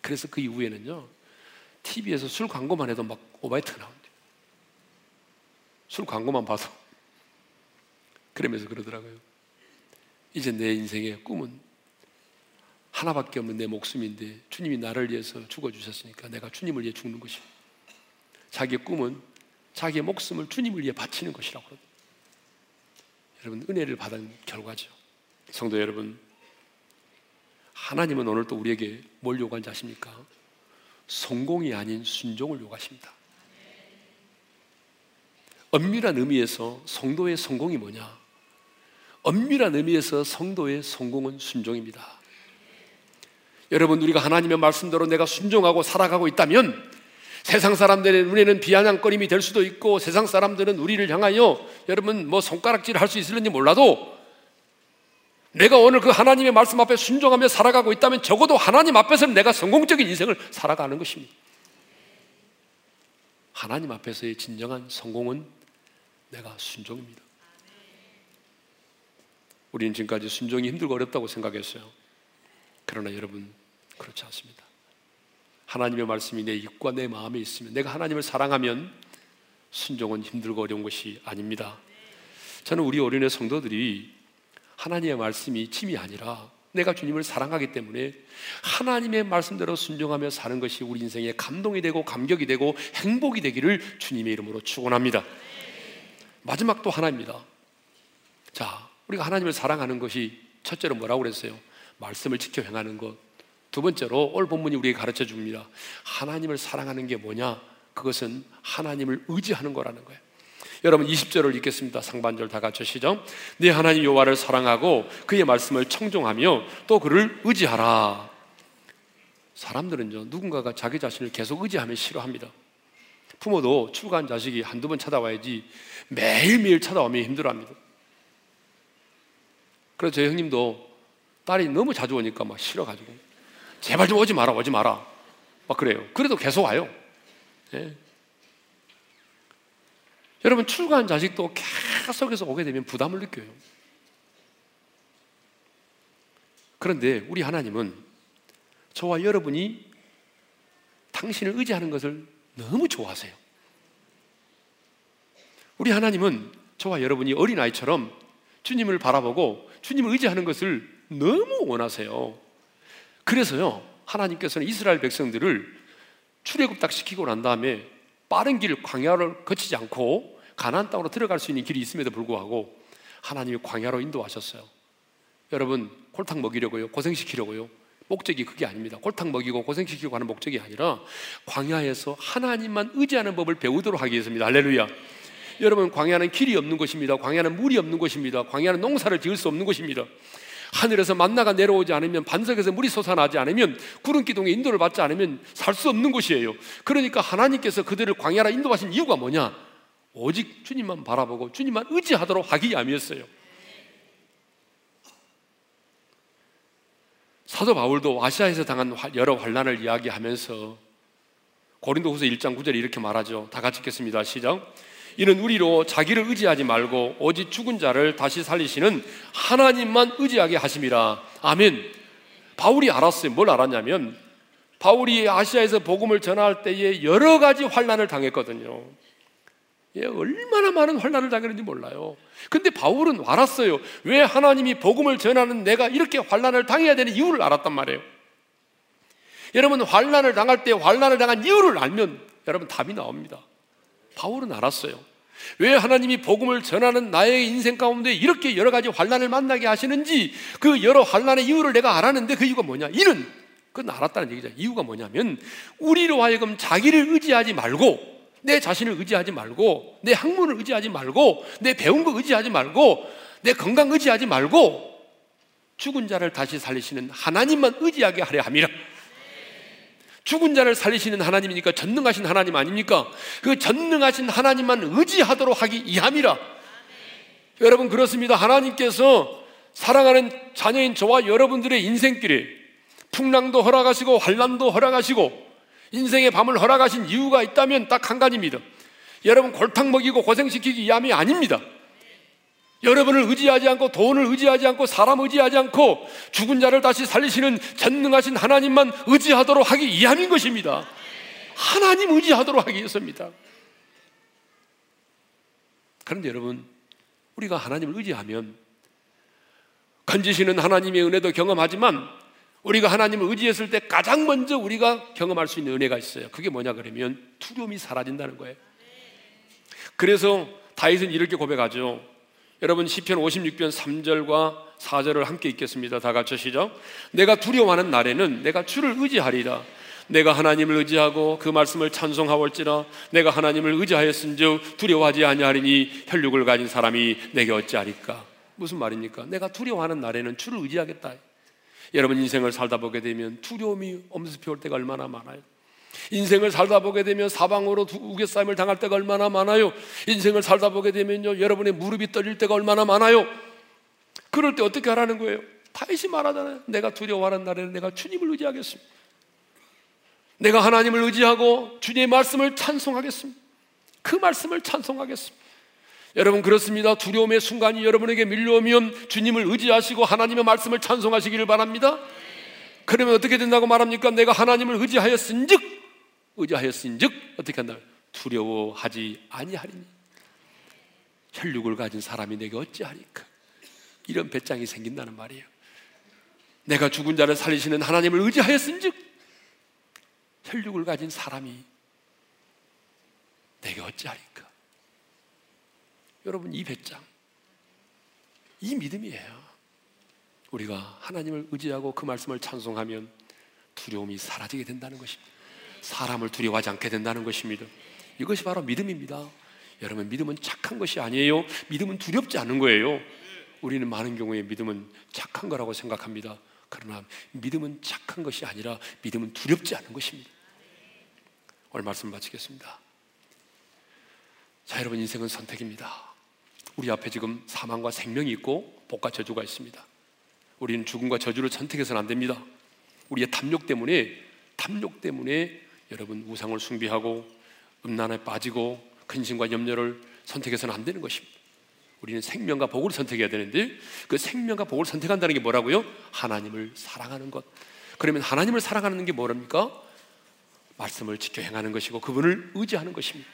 그래서 그 이후에는요, TV에서 술 광고만 해도 막 오바이트가 나온대요. 술 광고만 봐도. 그러면서 그러더라고요. 이제 내 인생의 꿈은 하나밖에 없는 내 목숨인데 주님이 나를 위해서 죽어주셨으니까 내가 주님을 위해 죽는 것이 자기의 꿈은 자기의 목숨을 주님을 위해 바치는 것이라고 그러거든요. 여러분 은혜를 받은 결과죠. 성도 여러분 하나님은 오늘 또 우리에게 뭘 요구한지 아십니까? 성공이 아닌 순종을 요구하십니다. 엄밀한 의미에서 성도의 성공이 뭐냐? 엄밀한 의미에서 성도의 성공은 순종입니다. 여러분 우리가 하나님의 말씀대로 내가 순종하고 살아가고 있다면 세상 사람들의 눈에는 비아냥거림이 될 수도 있고 세상 사람들은 우리를 향하여 여러분 뭐 손가락질 할 수 있을는지 몰라도 내가 오늘 그 하나님의 말씀 앞에 순종하며 살아가고 있다면 적어도 하나님 앞에서는 내가 성공적인 인생을 살아가는 것입니다. 하나님 앞에서의 진정한 성공은 내가 순종입니다. 우리는 지금까지 순종이 힘들고 어렵다고 생각했어요. 그러나 여러분 그렇지 않습니다. 하나님의 말씀이 내 입과 내 마음에 있으면 내가 하나님을 사랑하면 순종은 힘들고 어려운 것이 아닙니다. 저는 우리 어린애 성도들이 하나님의 말씀이 짐이 아니라 내가 주님을 사랑하기 때문에 하나님의 말씀대로 순종하며 사는 것이 우리 인생의 감동이 되고 감격이 되고 행복이 되기를 주님의 이름으로 축원합니다. 마지막 또 하나입니다. 자, 우리가 하나님을 사랑하는 것이 첫째로 뭐라고 그랬어요? 말씀을 지켜 행하는 것. 두 번째로 오늘 본문이 우리에게 가르쳐 줍니다. 하나님을 사랑하는 게 뭐냐? 그것은 하나님을 의지하는 거라는 거예요. 여러분 20절을 읽겠습니다. 상반절 다 같이 시죠. 네 하나님 여호와를 사랑하고 그의 말씀을 청종하며 또 그를 의지하라. 사람들은요 누군가가 자기 자신을 계속 의지하면 싫어합니다. 부모도 출가한 자식이 한두 번 찾아와야지 매일매일 찾아오면 힘들어합니다. 그래서 제 형님도 딸이 너무 자주 오니까 막 싫어가지고 제발 좀 오지 마라 오지 마라 막 그래요. 그래도 계속 와요. 예. 여러분 출가한 자식도 계속해서 오게 되면 부담을 느껴요. 그런데 우리 하나님은 저와 여러분이 당신을 의지하는 것을 너무 좋아하세요. 우리 하나님은 저와 여러분이 어린아이처럼 주님을 바라보고 주님을 의지하는 것을 너무 원하세요. 그래서요, 하나님께서는 이스라엘 백성들을 출애굽 딱 시키고 난 다음에 빠른 길 광야를 거치지 않고 가나안 땅으로 들어갈 수 있는 길이 있음에도 불구하고 하나님이 광야로 인도하셨어요. 여러분 콜탕 먹이려고요, 고생시키려고요. 목적이 그게 아닙니다. 골탕 먹이고 고생시키고 하는 목적이 아니라 광야에서 하나님만 의지하는 법을 배우도록 하기 위해서입니다. 할렐루야. 여러분 광야는 길이 없는 곳입니다. 광야는 물이 없는 곳입니다. 광야는 농사를 지을 수 없는 곳입니다. 하늘에서 만나가 내려오지 않으면 반석에서 물이 솟아나지 않으면 구름 기둥의 인도를 받지 않으면 살 수 없는 곳이에요. 그러니까 하나님께서 그들을 광야로 인도하신 이유가 뭐냐? 오직 주님만 바라보고 주님만 의지하도록 하기 위함이었어요. 사도 바울도 아시아에서 당한 여러 환란을 이야기하면서 고린도후서 1장 9절에 이렇게 말하죠. 다 같이 읽겠습니다. 시작. 이는 우리로 자기를 의지하지 말고 오직 죽은 자를 다시 살리시는 하나님만 의지하게 하심이라. 아멘. 바울이 알았어요. 뭘 알았냐면 바울이 아시아에서 복음을 전할 때에 여러 가지 환란을 당했거든요. 예, 얼마나 많은 환란을 당했는지 몰라요. 근데 바울은 알았어요. 왜 하나님이 복음을 전하는 내가 이렇게 환란을 당해야 되는 이유를 알았단 말이에요. 여러분 환란을 당할 때 환란을 당한 이유를 알면 여러분 답이 나옵니다. 바울은 알았어요. 왜 하나님이 복음을 전하는 나의 인생 가운데 이렇게 여러 가지 환란을 만나게 하시는지 그 여러 환란의 이유를 내가 알았는데 그 이유가 뭐냐? 이는 그건 알았다는 얘기죠. 이유가 뭐냐면 우리로 하여금 자기를 의지하지 말고 내 자신을 의지하지 말고 내 학문을 의지하지 말고 내 배운 거 의지하지 말고 내 건강 의지하지 말고 죽은 자를 다시 살리시는 하나님만 의지하게 하려 함이라. 죽은 자를 살리시는 하나님이니까 전능하신 하나님 아닙니까? 그 전능하신 하나님만 의지하도록 하기 이함이라. 여러분 그렇습니다. 하나님께서 사랑하는 자녀인 저와 여러분들의 인생길에 풍랑도 허락하시고 환란도 허락하시고 인생의 밤을 허락하신 이유가 있다면 딱 한 가지입니다. 여러분 골탕 먹이고 고생시키기 위함이 아닙니다. 여러분을 의지하지 않고 돈을 의지하지 않고 사람 의지하지 않고 죽은 자를 다시 살리시는 전능하신 하나님만 의지하도록 하기 위함인 것입니다. 하나님 의지하도록 하기 위해서입니다. 그런데 여러분, 우리가 하나님을 의지하면 건지시는 하나님의 은혜도 경험하지만 우리가 하나님을 의지했을 때 가장 먼저 우리가 경험할 수 있는 은혜가 있어요. 그게 뭐냐 그러면 두려움이 사라진다는 거예요. 그래서 다윗은 이렇게 고백하죠. 여러분 시편 56편 3절과 4절을 함께 읽겠습니다. 다 같이 시죠. 내가 두려워하는 날에는 내가 주를 의지하리라. 내가 하나님을 의지하고 그 말씀을 찬송하올지라 내가 하나님을 의지하였은즉 두려워하지 아니하리니 혈육을 가진 사람이 내게 어찌하리까 무슨 말입니까? 내가 두려워하는 날에는 주를 의지하겠다. 여러분 인생을 살다 보게 되면 두려움이 엄습해 올 때가 얼마나 많아요. 인생을 살다 보게 되면 사방으로 우겨싸임을 당할 때가 얼마나 많아요. 인생을 살다 보게 되면요, 여러분의 무릎이 떨릴 때가 얼마나 많아요. 그럴 때 어떻게 하라는 거예요? 다시 말하잖아요. 내가 두려워하는 날에는 내가 주님을 의지하겠습니다. 내가 하나님을 의지하고 주님의 말씀을 찬송하겠습니다. 그 말씀을 찬송하겠습니다. 여러분 그렇습니다. 두려움의 순간이 여러분에게 밀려오면 주님을 의지하시고 하나님의 말씀을 찬송하시기를 바랍니다. 그러면 어떻게 된다고 말합니까? 내가 하나님을 의지하였은즉 의지하였은즉 어떻게 한다? 두려워하지 아니하리니 혈육을 가진 사람이 내게 어찌하리까? 이런 배짱이 생긴다는 말이에요. 내가 죽은 자를 살리시는 하나님을 의지하였은즉 혈육을 가진 사람이 내게 어찌하리까? 여러분 이 배짱 이 믿음이에요. 우리가 하나님을 의지하고 그 말씀을 찬송하면 두려움이 사라지게 된다는 것입니다. 사람을 두려워하지 않게 된다는 것입니다. 이것이 바로 믿음입니다. 여러분, 믿음은 착한 것이 아니에요. 믿음은 두렵지 않은 거예요. 우리는 많은 경우에 믿음은 착한 거라고 생각합니다. 그러나 믿음은 착한 것이 아니라 믿음은 두렵지 않은 것입니다. 오늘 말씀 마치겠습니다. 자, 여러분, 인생은 선택입니다. 우리 앞에 지금 사망과 생명이 있고 복과 저주가 있습니다. 우리는 죽음과 저주를 선택해서는 안 됩니다. 우리의 탐욕 때문에 탐욕 때문에 여러분 우상을 숭배하고 음란에 빠지고 근심과 염려를 선택해서는 안 되는 것입니다. 우리는 생명과 복을 선택해야 되는데 그 생명과 복을 선택한다는 게 뭐라고요? 하나님을 사랑하는 것. 그러면 하나님을 사랑하는 게 뭐랍니까? 말씀을 지켜 행하는 것이고 그분을 의지하는 것입니다.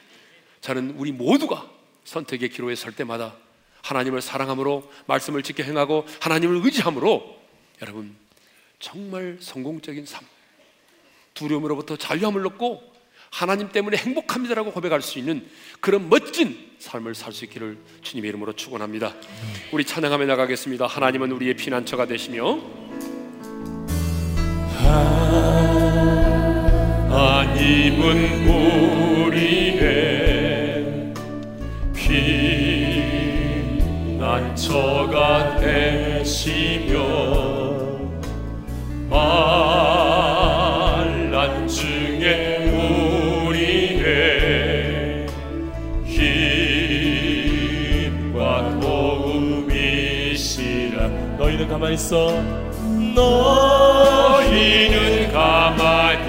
저는 우리 모두가 선택의 기로에 설 때마다 하나님을 사랑함으로 말씀을 지켜 행하고 하나님을 의지함으로 여러분 정말 성공적인 삶 두려움으로부터 자유함을 얻고 하나님 때문에 행복합니다라고 고백할 수 있는 그런 멋진 삶을 살 수 있기를 주님의 이름으로 축원합니다. 우리 찬양하며 나가겠습니다. 하나님은 우리의 피난처가 되시며 하나님은 우리의 피 난처가 되시며 가만히 있어. 너희는 가만히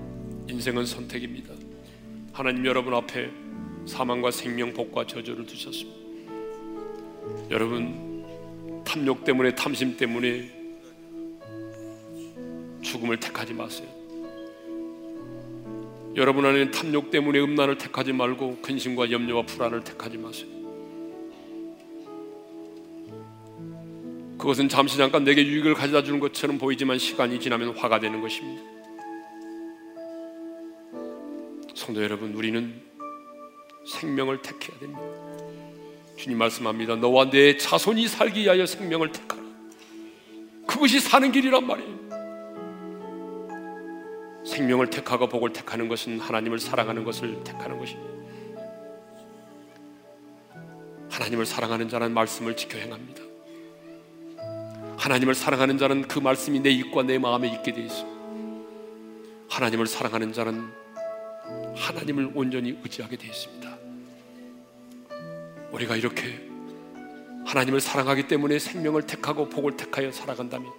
인생은 선택입니다. 하나님 여러분 앞에 사망과 생명, 복과 저주를 두셨습니다. 여러분 탐욕 때문에 탐심 때문에 죽음을 택하지 마세요. 여러분 안에 탐욕 때문에 음란을 택하지 말고 근심과 염려와 불안을 택하지 마세요. 그것은 잠시 잠깐 내게 유익을 가져다 주는 것처럼 보이지만 시간이 지나면 화가 되는 것입니다. 성도 여러분, 우리는 생명을 택해야 됩니다. 주님 말씀합니다. 너와 내 자손이 살기 위하여 생명을 택하라. 그것이 사는 길이란 말이에요. 생명을 택하고 복을 택하는 것은 하나님을 사랑하는 것을 택하는 것입니다. 하나님을 사랑하는 자는 말씀을 지켜 행합니다. 하나님을 사랑하는 자는 그 말씀이 내 입과 내 마음에 있게 되어 있습니다. 하나님을 사랑하는 자는 하나님을 온전히 의지하게 되어 있습니다. 우리가 이렇게 하나님을 사랑하기 때문에 생명을 택하고 복을 택하여 살아간다면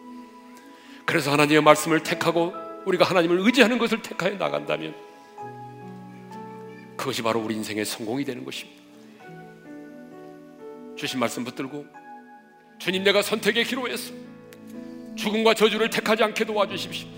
그래서 하나님의 말씀을 택하고 우리가 하나님을 의지하는 것을 택하여 나간다면 그것이 바로 우리 인생의 성공이 되는 것입니다. 주신 말씀 붙들고 주님 내가 선택의 기로에서 죽음과 저주를 택하지 않게 도와주십시오.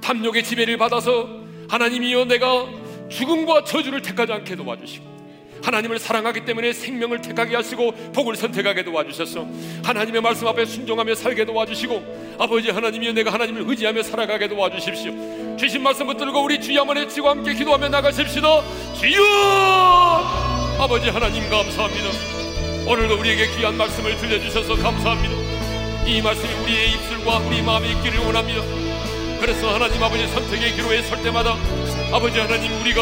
탐욕의 지배를 받아서 하나님이여 내가 죽음과 저주를 택하지 않게 도와주시고 하나님을 사랑하기 때문에 생명을 택하게 하시고 복을 선택하게 도와주셨어. 하나님의 말씀 앞에 순종하며 살게 도와주시고 아버지 하나님이여 내가 하나님을 의지하며 살아가게 도와주십시오. 주신 말씀 붙들고 우리 주여 한번 외치고 함께 기도하며 나가십시다. 주여! 아버지 하나님 감사합니다. 오늘도 우리에게 귀한 말씀을 들려주셔서 감사합니다. 이 말씀이 우리의 입술과 우리 마음에 있기를 원합니다. 그래서 하나님 아버지 선택의 기로에 설 때마다 아버지 하나님 우리가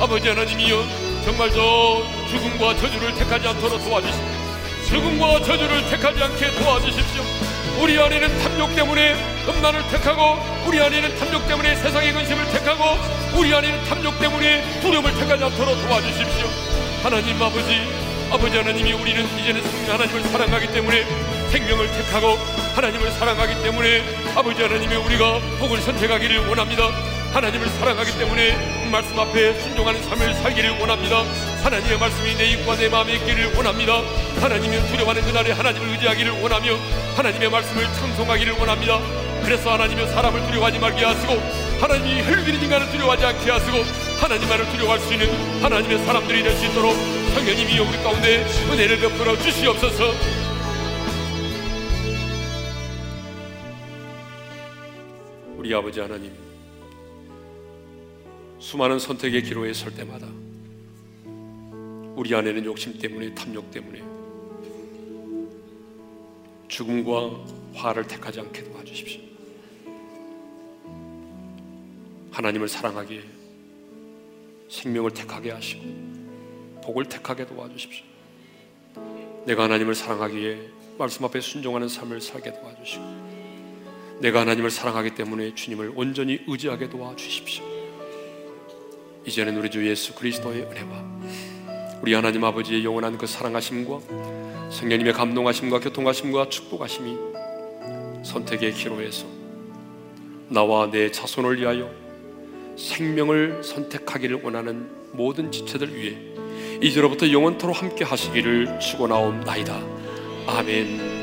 아버지 하나님이여 정말 저 죽음과 저주를 택하지 않도록 도와주십시오. 죽음과 저주를 택하지 않게 도와주십시오. 우리 안에는 탐욕 때문에 음란을 택하고 우리 안에는 탐욕 때문에 세상의 근심을 택하고 우리 안에는 탐욕 때문에 두려움을 택하지 않도록 도와주십시오. 하나님 아버지 아버지 하나님이 우리는 이제는 하나님을 사랑하기 때문에 생명을 택하고 하나님을 사랑하기 때문에 아버지 하나님이 우리가 복을 선택하기를 원합니다. 하나님을 사랑하기 때문에 말씀 앞에 순종하는 삶을 살기를 원합니다. 하나님의 말씀이 내 입과 내 마음에 있기를 원합니다. 하나님을 두려워하는 그날에 하나님을 의지하기를 원하며 하나님의 말씀을 찬송하기를 원합니다. 그래서 하나님의 사람을 두려워하지 말게 하시고 하나님이 혈기는 인간을 두려워하지 않게 하시고 하나님만을 두려워할 수 있는 하나님의 사람들이 될 수 있도록 성령님이 우리 가운데 은혜를 베풀어 주시옵소서 우리 아버지 하나님 수많은 선택의 기로에 설 때마다 우리 안에는 욕심 때문에 탐욕 때문에 죽음과 화를 택하지 않게 도와주십시오. 하나님을 사랑하기에 생명을 택하게 하시고 복을 택하게 도와주십시오. 내가 하나님을 사랑하기에 말씀 앞에 순종하는 삶을 살게 도와주시고 내가 하나님을 사랑하기 때문에 주님을 온전히 의지하게 도와주십시오. 이제는 우리 주 예수 그리스도의 은혜와 우리 하나님 아버지의 영원한 그 사랑하심과 성령님의 감동하심과 교통하심과 축복하심이 선택의 기로에서 나와 내 자손을 위하여 생명을 선택하기를 원하는 모든 지체들 위해 이제로부터 영원토로 함께 하시기를 축원하옵나이다. 아멘.